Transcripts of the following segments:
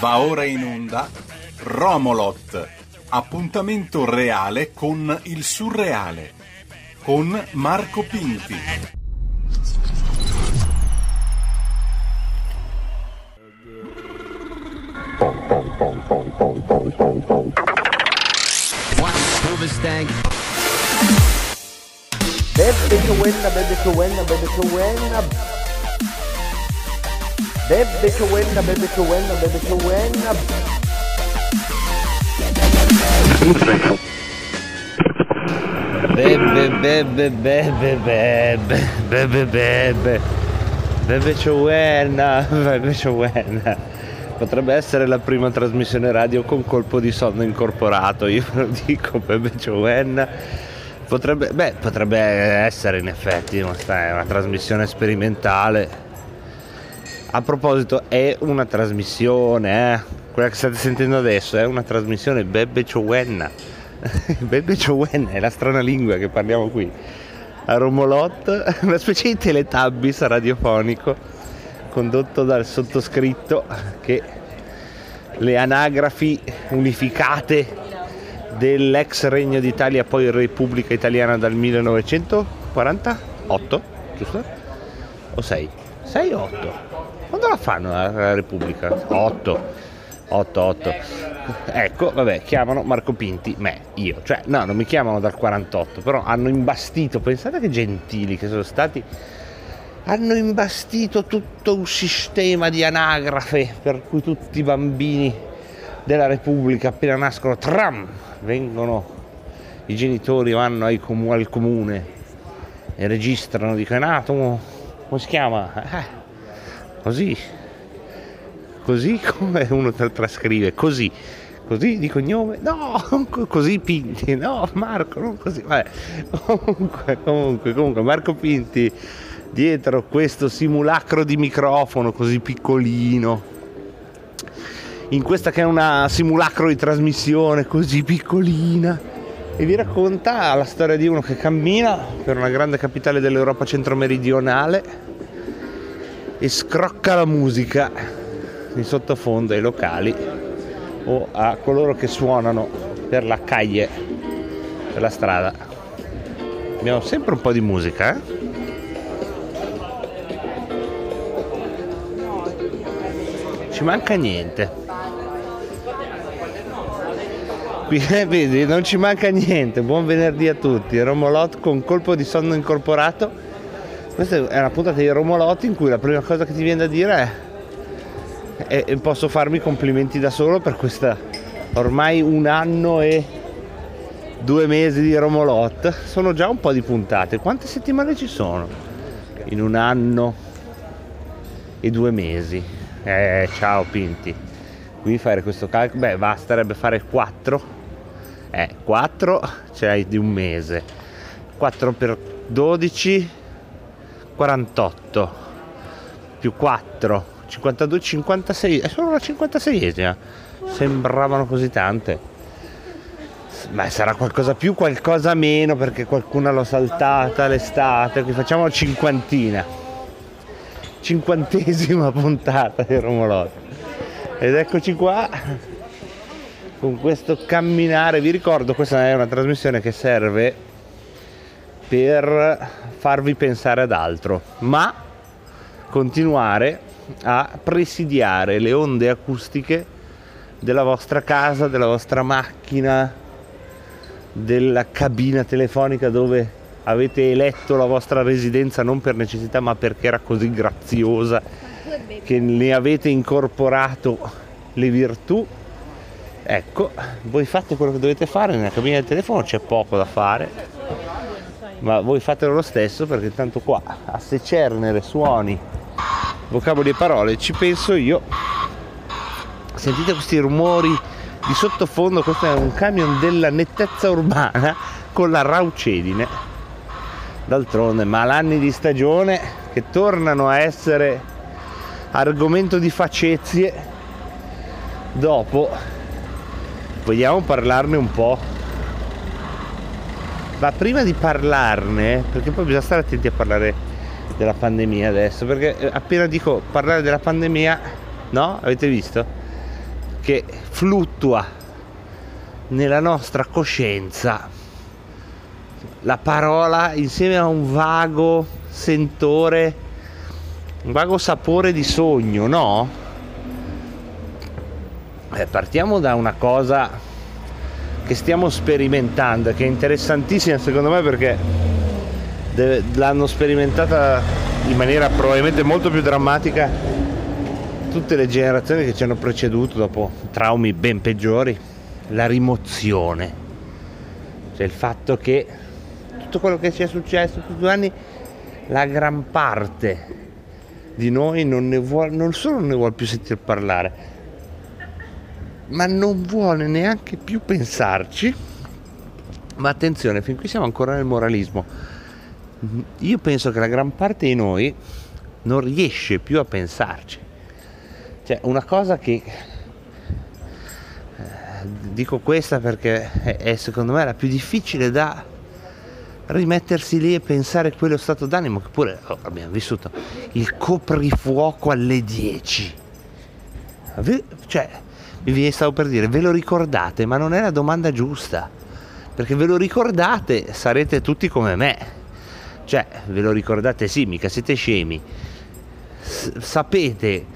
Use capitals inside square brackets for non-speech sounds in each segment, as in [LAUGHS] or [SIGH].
Va ora in onda Romolot, appuntamento reale con il surreale, con Marco Pinti. Bebe che buena, bebe che buena, bebe che buena. Bebe che buena, bebe che buena, bebe che buena. Bebe, bebe, bebe, bebe, bebe, bebe, bebe Ciowenna, bebe Ciowenna. Potrebbe essere la prima trasmissione radio con colpo di sonno incorporato, io ve lo dico, bebe Ciowenna. Potrebbe, beh, potrebbe essere in effetti, ma sta- è una trasmissione sperimentale. A proposito, è una trasmissione, eh? quella che state sentendo adesso è una trasmissione Bebe Ciowenna. [LAUGHS] Bebe Ciowenna è la strana lingua che parliamo qui. A Romolot, [LAUGHS] una specie di teletubbies radiofonico condotto dal sottoscritto che le anagrafi unificate dell'ex Regno d'Italia, poi Repubblica Italiana dal 1948, giusto? O 6? 6 o 8? Quando la fanno la, Repubblica? 8. 8, 8. Ecco, vabbè, chiamano Marco Pinti, me, io. Cioè, no, non mi chiamano dal 48, però hanno imbastito, pensate che gentili che sono stati, hanno imbastito tutto un sistema di anagrafe per cui tutti i bambini della Repubblica appena nascono, tram, vengono, i genitori vanno ai comu- al comune e registrano, dicono, è nato, come si chiama? Eh, così, così come uno tra- trascrive, così, così di cognome, no, co- [LAUGHS] così Pinti, no, Marco, non così, vabbè, comunque, comunque, comunque, Marco Pinti dietro questo simulacro di microfono così piccolino, in questa che è una simulacro di trasmissione così piccolina e vi racconta la storia di uno che cammina per una grande capitale dell'Europa centro-meridionale e scrocca la musica in sottofondo ai locali o a coloro che suonano per la calle, per la strada. Abbiamo sempre un po' di musica, eh? Ci manca niente. Qui eh, vedi, non ci manca niente. Buon venerdì a tutti. Romolot con colpo di sonno incorporato. Questa è una puntata di Romolot in cui la prima cosa che ti viene da dire è e posso farmi complimenti da solo per questa ormai un anno e due mesi di Romolot. Sono già un po' di puntate. Quante settimane ci sono? In un anno e due mesi. Eh, ciao Pinti. Qui fare questo calcolo, beh, basterebbe fare 4. Eh, 4 ce l'hai di un mese. 4 per 12 48 più 4 52 56 è solo la 56esima sembravano così tante. Ma sarà qualcosa più qualcosa meno perché qualcuna l'ho saltata l'estate qui facciamo cinquantina cinquantesima [LAUGHS] puntata di Romolot. Ed eccoci qua con questo camminare. Vi ricordo questa è una trasmissione che serve per farvi pensare ad altro ma continuare a presidiare le onde acustiche della vostra casa della vostra macchina della cabina telefonica dove avete eletto la vostra residenza non per necessità ma perché era così graziosa che ne avete incorporato le virtù. Ecco voi fate quello che dovete fare nella cabina del telefono c'è poco da fare ma voi fatelo lo stesso perché tanto qua a secernere suoni vocaboli e parole ci penso io. Sentite questi rumori di sottofondo questo è un camion della nettezza urbana con la raucedine. D'altronde malanni di stagione che tornano a essere argomento di facezie dopo vogliamo parlarne un po' ma prima di parlarne perché poi bisogna stare attenti a parlare della pandemia adesso perché eh, appena dico parlare della pandemia no? Avete visto? Che fluttua nella nostra coscienza la parola insieme a un vago sentore, un vago sapore di sogno, no? Eh, partiamo da una cosa che stiamo sperimentando, che è interessantissima secondo me perché deve, l'hanno sperimentata in maniera probabilmente molto più drammatica tutte le generazioni che ci hanno preceduto dopo traumi ben peggiori, la rimozione, cioè il fatto che tutto quello che ci è successo tutti gli anni, la gran parte di noi non, ne vuole, non solo non ne vuole più sentire parlare, ma non vuole neanche più pensarci. Ma attenzione, fin qui siamo ancora nel moralismo. Io penso che la gran parte di noi non riesce più a pensarci. Cioè, una cosa che eh, dico questa perché è, secondo me la più difficile da rimettersi lì e pensare quello stato d'animo che pure oh, abbiamo vissuto il coprifuoco alle 10 cioè vi stavo per dire ve lo ricordate ma non è la domanda giusta. Perché ve lo ricordate sarete tutti come me. Cioè ve lo ricordate sì mica siete scemi. S- sapete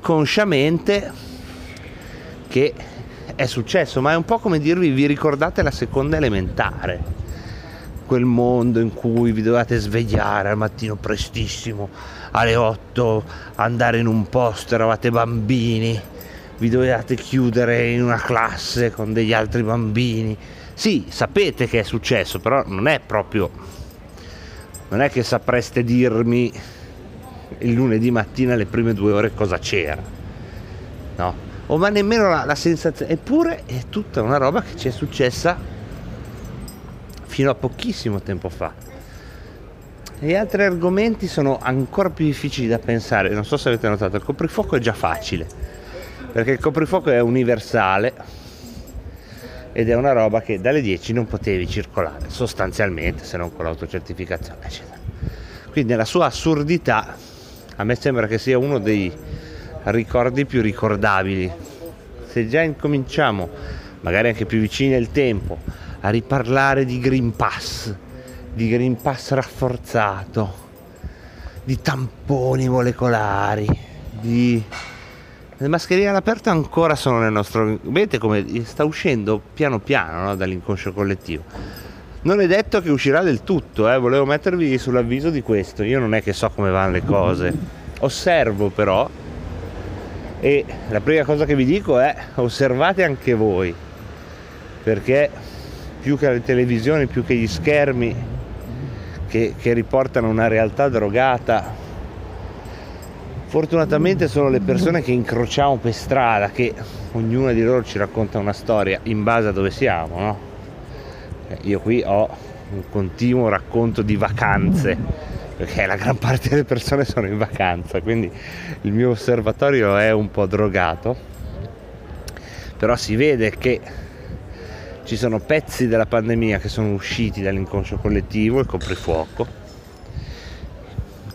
consciamente che è successo ma è un po' come dirvi vi ricordate la seconda elementare? Quel mondo in cui vi dovevate svegliare al mattino prestissimo, alle 8, andare in un posto, eravate bambini, vi dovevate chiudere in una classe con degli altri bambini. Sì, sapete che è successo, però non è proprio... non è che sapreste dirmi il lunedì mattina alle prime due ore cosa c'era. No? O ma nemmeno la, la sensazione. Eppure è tutta una roba che ci è successa fino a pochissimo tempo fa. Gli altri argomenti sono ancora più difficili da pensare, non so se avete notato, il coprifuoco è già facile, perché il coprifuoco è universale ed è una roba che dalle 10 non potevi circolare, sostanzialmente, se non con l'autocertificazione, eccetera. Quindi nella sua assurdità, a me sembra che sia uno dei ricordi più ricordabili. Se già incominciamo, magari anche più vicini al tempo, a riparlare di Green Pass, di Green Pass rafforzato, di tamponi molecolari, di... Le mascherine all'aperto ancora sono nel nostro... Vedete come sta uscendo piano piano no? dall'inconscio collettivo. Non è detto che uscirà del tutto, eh? volevo mettervi sull'avviso di questo. Io non è che so come vanno le cose. Osservo però e la prima cosa che vi dico è osservate anche voi perché più che le televisioni, più che gli schermi che, che riportano una realtà drogata. Fortunatamente sono le persone che incrociamo per strada, che ognuna di loro ci racconta una storia in base a dove siamo, no? Eh, io qui ho un continuo racconto di vacanze, perché la gran parte delle persone sono in vacanza, quindi il mio osservatorio è un po' drogato, però si vede che ci sono pezzi della pandemia che sono usciti dall'inconscio collettivo, il coprifuoco,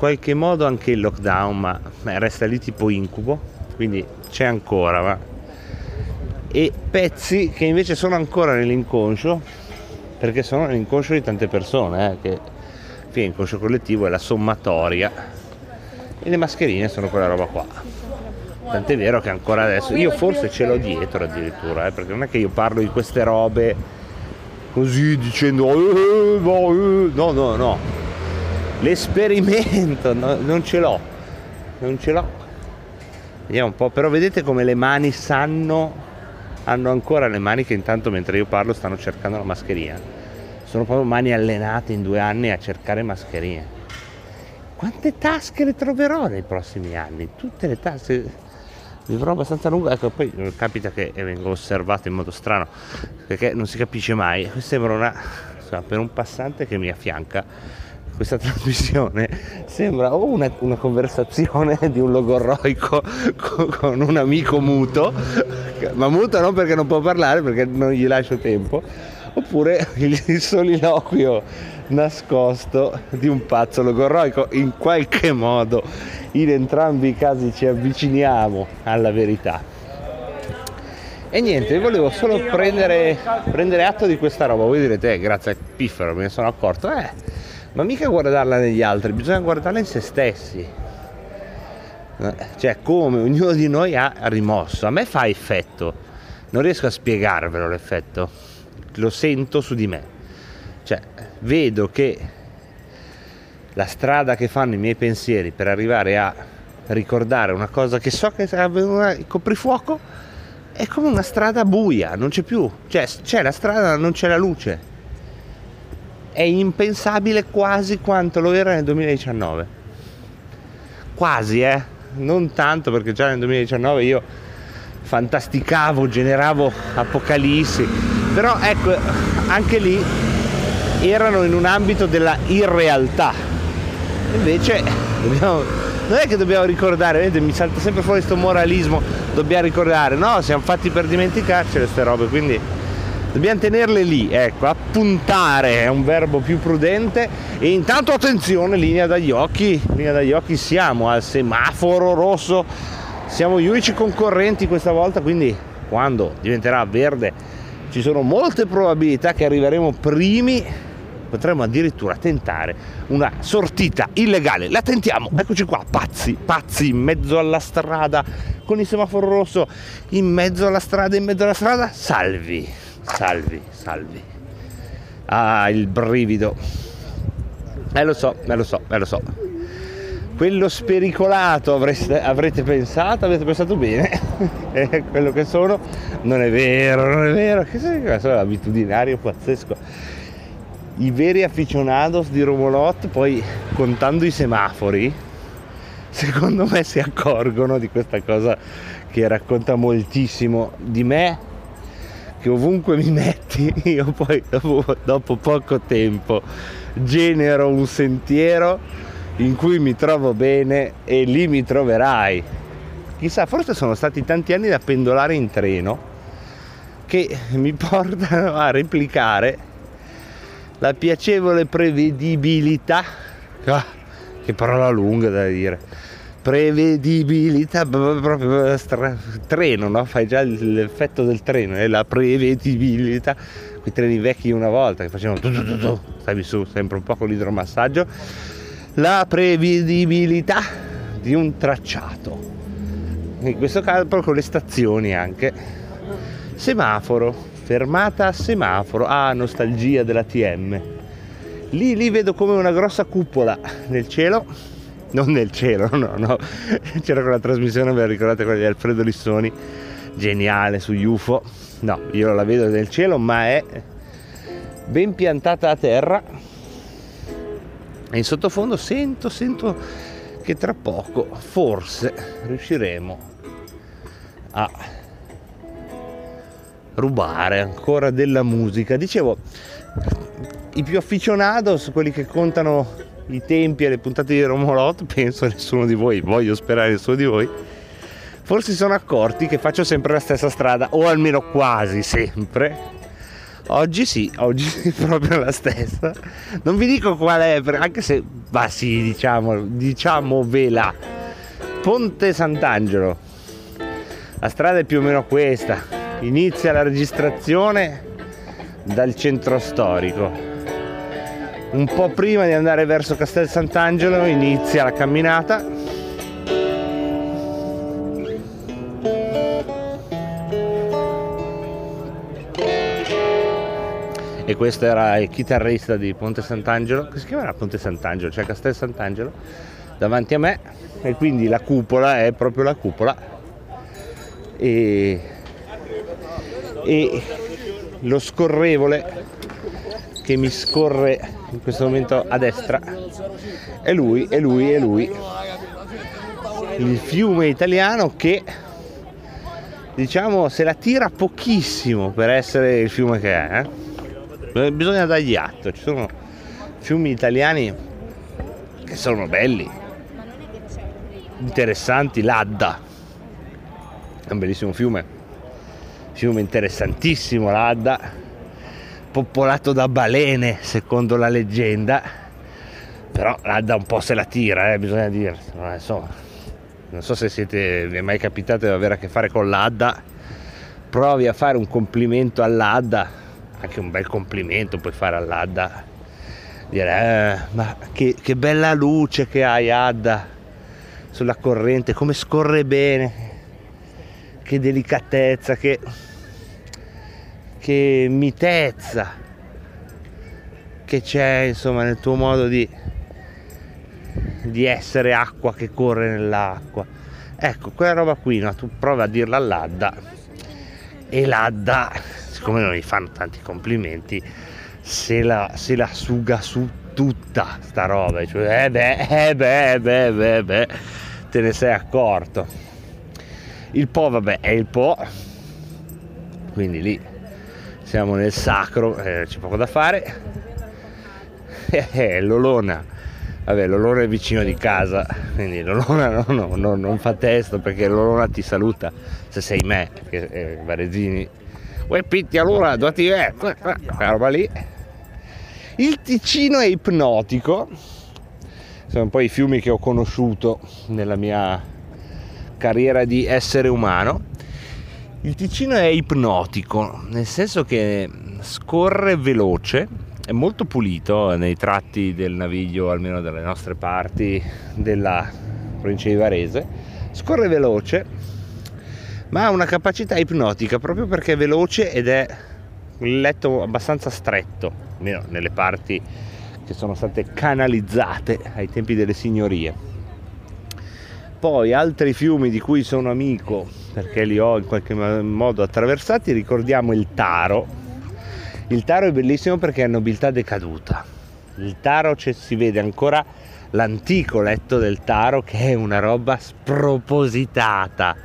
qualche modo anche il lockdown, ma resta lì tipo incubo, quindi c'è ancora, ma... e pezzi che invece sono ancora nell'inconscio, perché sono nell'inconscio di tante persone, eh, che l'inconscio collettivo è la sommatoria e le mascherine sono quella roba qua. Tant'è vero che ancora adesso, io forse ce l'ho dietro addirittura, eh, perché non è che io parlo di queste robe così dicendo eh, eh, no, no, no. L'esperimento no, non ce l'ho, non ce l'ho. Vediamo un po', però vedete come le mani sanno, hanno ancora le mani che intanto mentre io parlo stanno cercando la mascherina. Sono proprio mani allenate in due anni a cercare mascherine. Quante tasche le troverò nei prossimi anni? Tutte le tasche vivrò abbastanza lungo ecco poi capita che vengo osservato in modo strano perché non si capisce mai sembra una per un passante che mi affianca questa trasmissione sembra o una, una, conversazione [LAUGHS] di un logorroico con, un amico muto ma muto non perché non può parlare perché non gli lascio tempo oppure il [LAUGHS] soliloquio nascosto di un pazzo logorroico. In qualche modo, in entrambi i casi ci avviciniamo alla verità. E niente, volevo solo prendere, prendere atto di questa roba. Voi direte, eh, grazie a Piffero me ne sono accorto. Eh, ma mica guardarla negli altri, bisogna guardarla in se stessi. Eh, cioè, come ognuno di noi ha rimosso. A me fa effetto. Non riesco a spiegarvelo l'effetto. Lo sento su di me. Cioè, vedo che la strada che fanno i miei pensieri per arrivare a ricordare una cosa che so che è avvenuta il coprifuoco è come una strada buia, non c'è più, cioè c'è la strada, non c'è la luce. È impensabile quasi quanto lo era nel 2019. Quasi, eh? Non tanto perché già nel 2019 io fantasticavo, generavo apocalissi, però ecco, anche lì erano in un ambito della irrealtà. Invece dobbiamo, non è che dobbiamo ricordare, vedete, mi salta sempre fuori questo moralismo, dobbiamo ricordare, no, siamo fatti per dimenticarci queste robe, quindi dobbiamo tenerle lì, ecco, appuntare è un verbo più prudente. E intanto attenzione, linea dagli occhi, linea dagli occhi, siamo al semaforo rosso, siamo gli unici concorrenti questa volta, quindi quando diventerà verde ci sono molte probabilità che arriveremo primi. Potremmo addirittura tentare una sortita illegale. La tentiamo, eccoci qua, pazzi, pazzi in mezzo alla strada con il semaforo rosso, in mezzo alla strada, in mezzo alla strada, salvi, salvi, salvi. Ah, il brivido. Eh lo so, eh lo so, eh lo so. Quello spericolato avreste, avrete pensato, avete pensato bene, [LAUGHS] è quello che sono, non è vero, non è vero, che sono abitudinario pazzesco i veri aficionados di Romolot poi contando i semafori secondo me si accorgono di questa cosa che racconta moltissimo di me che ovunque mi metti [LAUGHS] io poi dopo, dopo poco tempo genero un sentiero in cui mi trovo bene e lì mi troverai. Chissà forse sono stati tanti anni da pendolare in treno che mi [LAUGHS] portano a replicare la piacevole prevedibilità, ah, che parola lunga da dire, prevedibilità, proprio stra- treno, no? fai già l'effetto del treno, è la prevedibilità, quei treni vecchi una volta che facevano tu, tu, tu, stavi su sempre un po' con l'idromassaggio, la prevedibilità di un tracciato, in questo caso con le stazioni anche, semaforo, fermata a semaforo, ah nostalgia della TM. Lì, lì vedo come una grossa cupola nel cielo, non nel cielo, no, no, c'era quella trasmissione, ve la ricordate quella di Alfredo Lissoni, geniale su UFO, no, io la vedo nel cielo, ma è ben piantata a terra. E in sottofondo sento, sento che tra poco forse riusciremo a rubare ancora della musica. Dicevo, i più aficionados, quelli che contano i tempi le puntate di Romolot, [LAUGHS] penso nessuno di voi, voglio sperare nessuno di voi, forse si sono accorti che faccio sempre la stessa strada, o almeno quasi sempre. Oggi sì, oggi [LAUGHS] sì, proprio la stessa. Non vi dico qual è, anche se, ma sì, diciamo, diciamo vela. Ponte Sant'Angelo. La strada è più o meno questa inizia la registrazione dal centro storico. Un po' prima di andare verso Castel Sant'Angelo inizia la camminata. E questo era il chitarrista di Ponte Sant'Angelo, che si chiama Ponte Sant'Angelo, cioè Castel Sant'Angelo, davanti a me e quindi la cupola è proprio la cupola. E e lo scorrevole che mi scorre in questo momento a destra è lui, è lui, è lui. Il fiume italiano che diciamo se la tira pochissimo per essere il fiume che è. Eh? Bisogna dargli atto, ci sono fiumi italiani che sono belli, interessanti, l'Adda è un bellissimo fiume fiume interessantissimo l'Adda popolato da balene, secondo la leggenda. Però l'Adda un po' se la tira, eh, bisogna dire. Insomma, non so se siete, vi è mai capitato di avere a che fare con l'Adda. Provi a fare un complimento all'Adda, anche un bel complimento puoi fare all'Adda. Dire, eh, ma che, che bella luce che hai Adda sulla corrente, come scorre bene, che delicatezza, che che mitezza che c'è insomma nel tuo modo di, di essere acqua che corre nell'acqua. Ecco quella roba qui no? tu provi a dirla all'Adda e l'Adda siccome non gli fanno tanti complimenti se la, se la suga su tutta sta roba. Cioè eh beh eh beh eh beh, beh, beh te ne sei accorto. Il Po vabbè è il Po. Quindi lì siamo nel sacro, eh, c'è poco da fare. Eh, l'Olona, vabbè, l'Olona è vicino di casa, quindi l'Olona no, no, no, non fa testo perché l'Olona ti saluta se sei me, che eh, Varezzini. Uè Pitti allora, dove ti è? Quella roba lì. Il Ticino è ipnotico, sono un po' i fiumi che ho conosciuto nella mia carriera di essere umano il Ticino è ipnotico, nel senso che scorre veloce, è molto pulito nei tratti del naviglio, almeno dalle nostre parti della provincia di Varese, scorre veloce, ma ha una capacità ipnotica proprio perché è veloce ed è un letto abbastanza stretto, almeno nelle parti che sono state canalizzate ai tempi delle signorie. Poi altri fiumi di cui sono amico, perché li ho in qualche modo attraversati, ricordiamo il Taro. Il Taro è bellissimo perché è nobiltà decaduta. Il Taro si vede ancora l'antico letto del Taro che è una roba spropositata.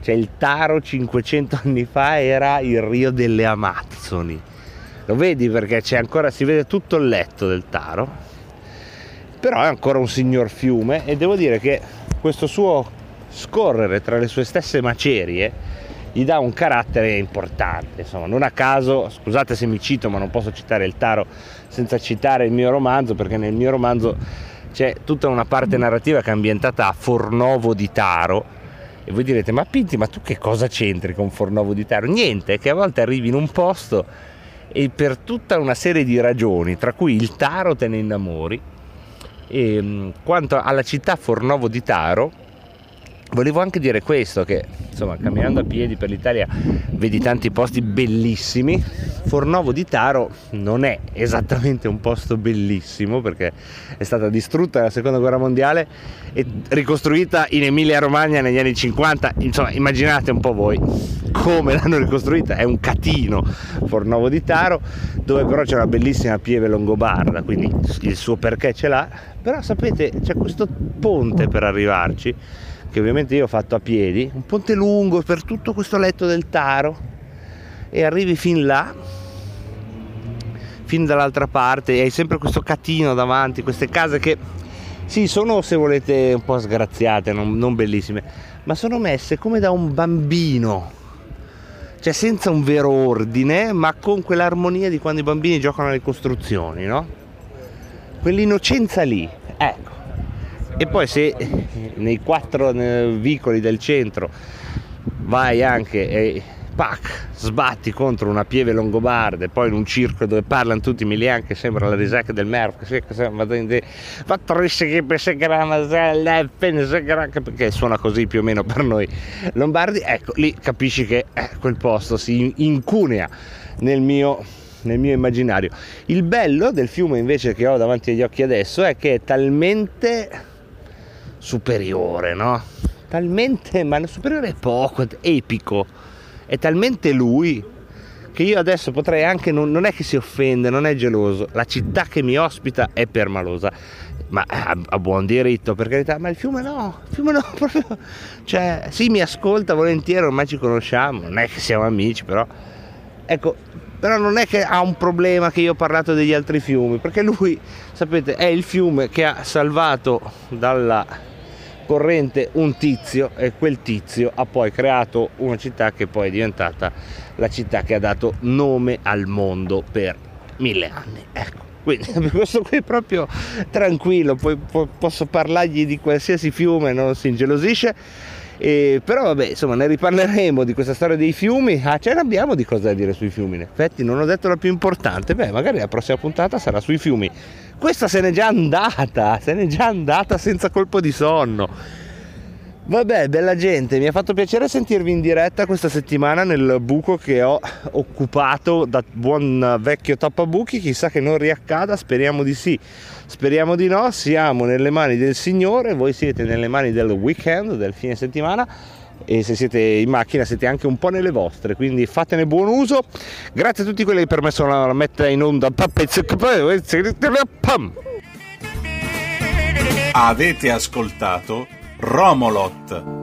Cioè il Taro 500 anni fa era il Rio delle Amazzoni. Lo vedi perché c'è ancora, si vede tutto il letto del Taro. Però è ancora un signor fiume e devo dire che questo suo scorrere tra le sue stesse macerie gli dà un carattere importante. Insomma, non a caso, scusate se mi cito, ma non posso citare il Taro senza citare il mio romanzo, perché nel mio romanzo c'è tutta una parte narrativa che è ambientata a Fornovo di Taro. E voi direte, ma Pinti, ma tu che cosa c'entri con Fornovo di Taro? Niente, che a volte arrivi in un posto e per tutta una serie di ragioni, tra cui il Taro te ne innamori, e, ehm, quanto alla città Fornovo di Taro, volevo anche dire questo, che insomma camminando a piedi per l'Italia vedi tanti posti bellissimi. Fornovo di Taro non è esattamente un posto bellissimo perché è stata distrutta nella seconda guerra mondiale e ricostruita in Emilia Romagna negli anni 50. Insomma, immaginate un po' voi come l'hanno ricostruita, è un catino Fornovo di Taro, dove però c'è una bellissima pieve longobarda, quindi il suo perché ce l'ha però sapete c'è questo ponte per arrivarci che ovviamente io ho fatto a piedi un ponte lungo per tutto questo letto del Taro e arrivi fin là fin dall'altra parte e hai sempre questo catino davanti queste case che sì sono se volete un po' sgraziate non, non bellissime ma sono messe come da un bambino cioè senza un vero ordine ma con quell'armonia di quando i bambini giocano alle costruzioni no? quell'innocenza lì, ecco. E poi se nei quattro vicoli del centro vai anche e pac, sbatti contro una pieve longobarda e poi in un circo dove parlano tutti miliani che sembra la risacca del merco perché suona così più o meno per noi lombardi ecco lì capisci che eh, quel posto si incunea nel mio nel mio immaginario. Il bello del fiume invece che ho davanti agli occhi adesso è che è talmente superiore, no? Talmente, ma superiore è poco, è epico, è talmente lui che io adesso potrei anche, non, non, è che si offende, non è geloso, la città che mi ospita è permalosa, ma a, a buon diritto per carità, ma il fiume no, il fiume no, [LAUGHS] proprio, cioè sì mi ascolta volentieri, ormai ci conosciamo, non è che siamo amici però, ecco, però non è che ha un problema che io ho parlato degli altri fiumi, perché lui, sapete, è il fiume che ha salvato dalla corrente un tizio e quel tizio ha poi creato una città che poi è diventata la città che ha dato nome al mondo per mille anni. Ecco. Quindi [LAUGHS] questo qui è proprio tranquillo, poi posso parlargli di qualsiasi fiume, non si ingelosisce. E, però vabbè, insomma, ne riparleremo di questa storia dei fiumi. Ah, ce ne abbiamo di cosa dire sui fiumi. In effetti, non ho detto la più importante. Beh, magari la prossima puntata sarà sui fiumi. Questa se n'è già andata, se n'è già andata senza colpo di sonno. Vabbè, bella gente, mi ha fatto piacere sentirvi in diretta questa settimana nel buco che ho occupato da buon vecchio tappabuchi, chissà che non riaccada, speriamo di sì, speriamo di no, siamo nelle mani del Signore, voi siete nelle mani del weekend, del fine settimana e se siete in macchina siete anche un po' nelle vostre, quindi fatene buon uso. Grazie a tutti quelli che per me sono la mettere in onda. Avete ascoltato Romolot.